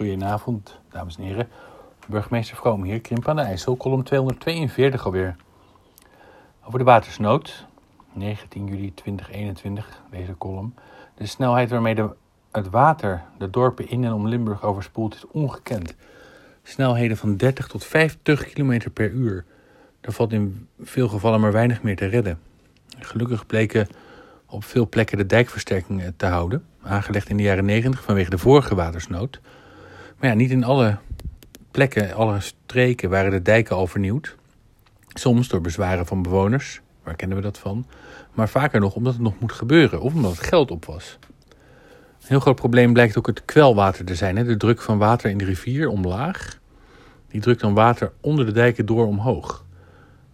Goedenavond, dames en heren. Burgemeester Vroom hier, Krimp aan de IJssel, column 242 alweer. Over de watersnood, 19 juli 2021, deze column. De snelheid waarmee de, het water de dorpen in en om Limburg overspoelt is ongekend. Snelheden van 30 tot 50 km per uur. Er valt in veel gevallen maar weinig meer te redden. Gelukkig bleken op veel plekken de dijkversterkingen te houden, aangelegd in de jaren 90 vanwege de vorige watersnood. Maar ja, niet in alle plekken, alle streken waren de dijken al vernieuwd. Soms door bezwaren van bewoners, waar kennen we dat van? Maar vaker nog omdat het nog moet gebeuren of omdat het geld op was. Een heel groot probleem blijkt ook het kwelwater te zijn. Hè? De druk van water in de rivier omlaag. Die drukt dan water onder de dijken door omhoog.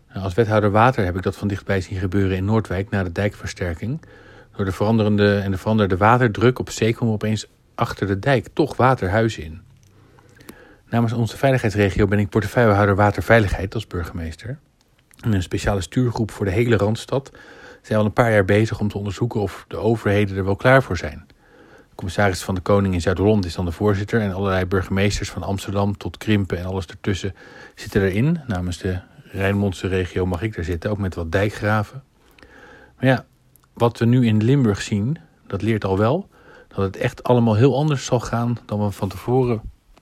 Nou, als wethouder water heb ik dat van dichtbij zien gebeuren in Noordwijk na de dijkversterking. Door de veranderende en de veranderde waterdruk op zee kwam opeens achter de dijk toch waterhuizen in. Namens onze veiligheidsregio ben ik portefeuillehouder waterveiligheid als burgemeester. In een speciale stuurgroep voor de hele Randstad zijn al een paar jaar bezig om te onderzoeken of de overheden er wel klaar voor zijn. De commissaris van de Koning in Zuid-Holland is dan de voorzitter en allerlei burgemeesters van Amsterdam tot Krimpen en alles ertussen zitten erin. Namens de Rijnmondse regio mag ik daar zitten, ook met wat dijkgraven. Maar ja, wat we nu in Limburg zien, dat leert al wel dat het echt allemaal heel anders zal gaan dan we van tevoren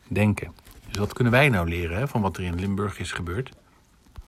denken. Dus wat kunnen wij nou leren van wat er in Limburg is gebeurd?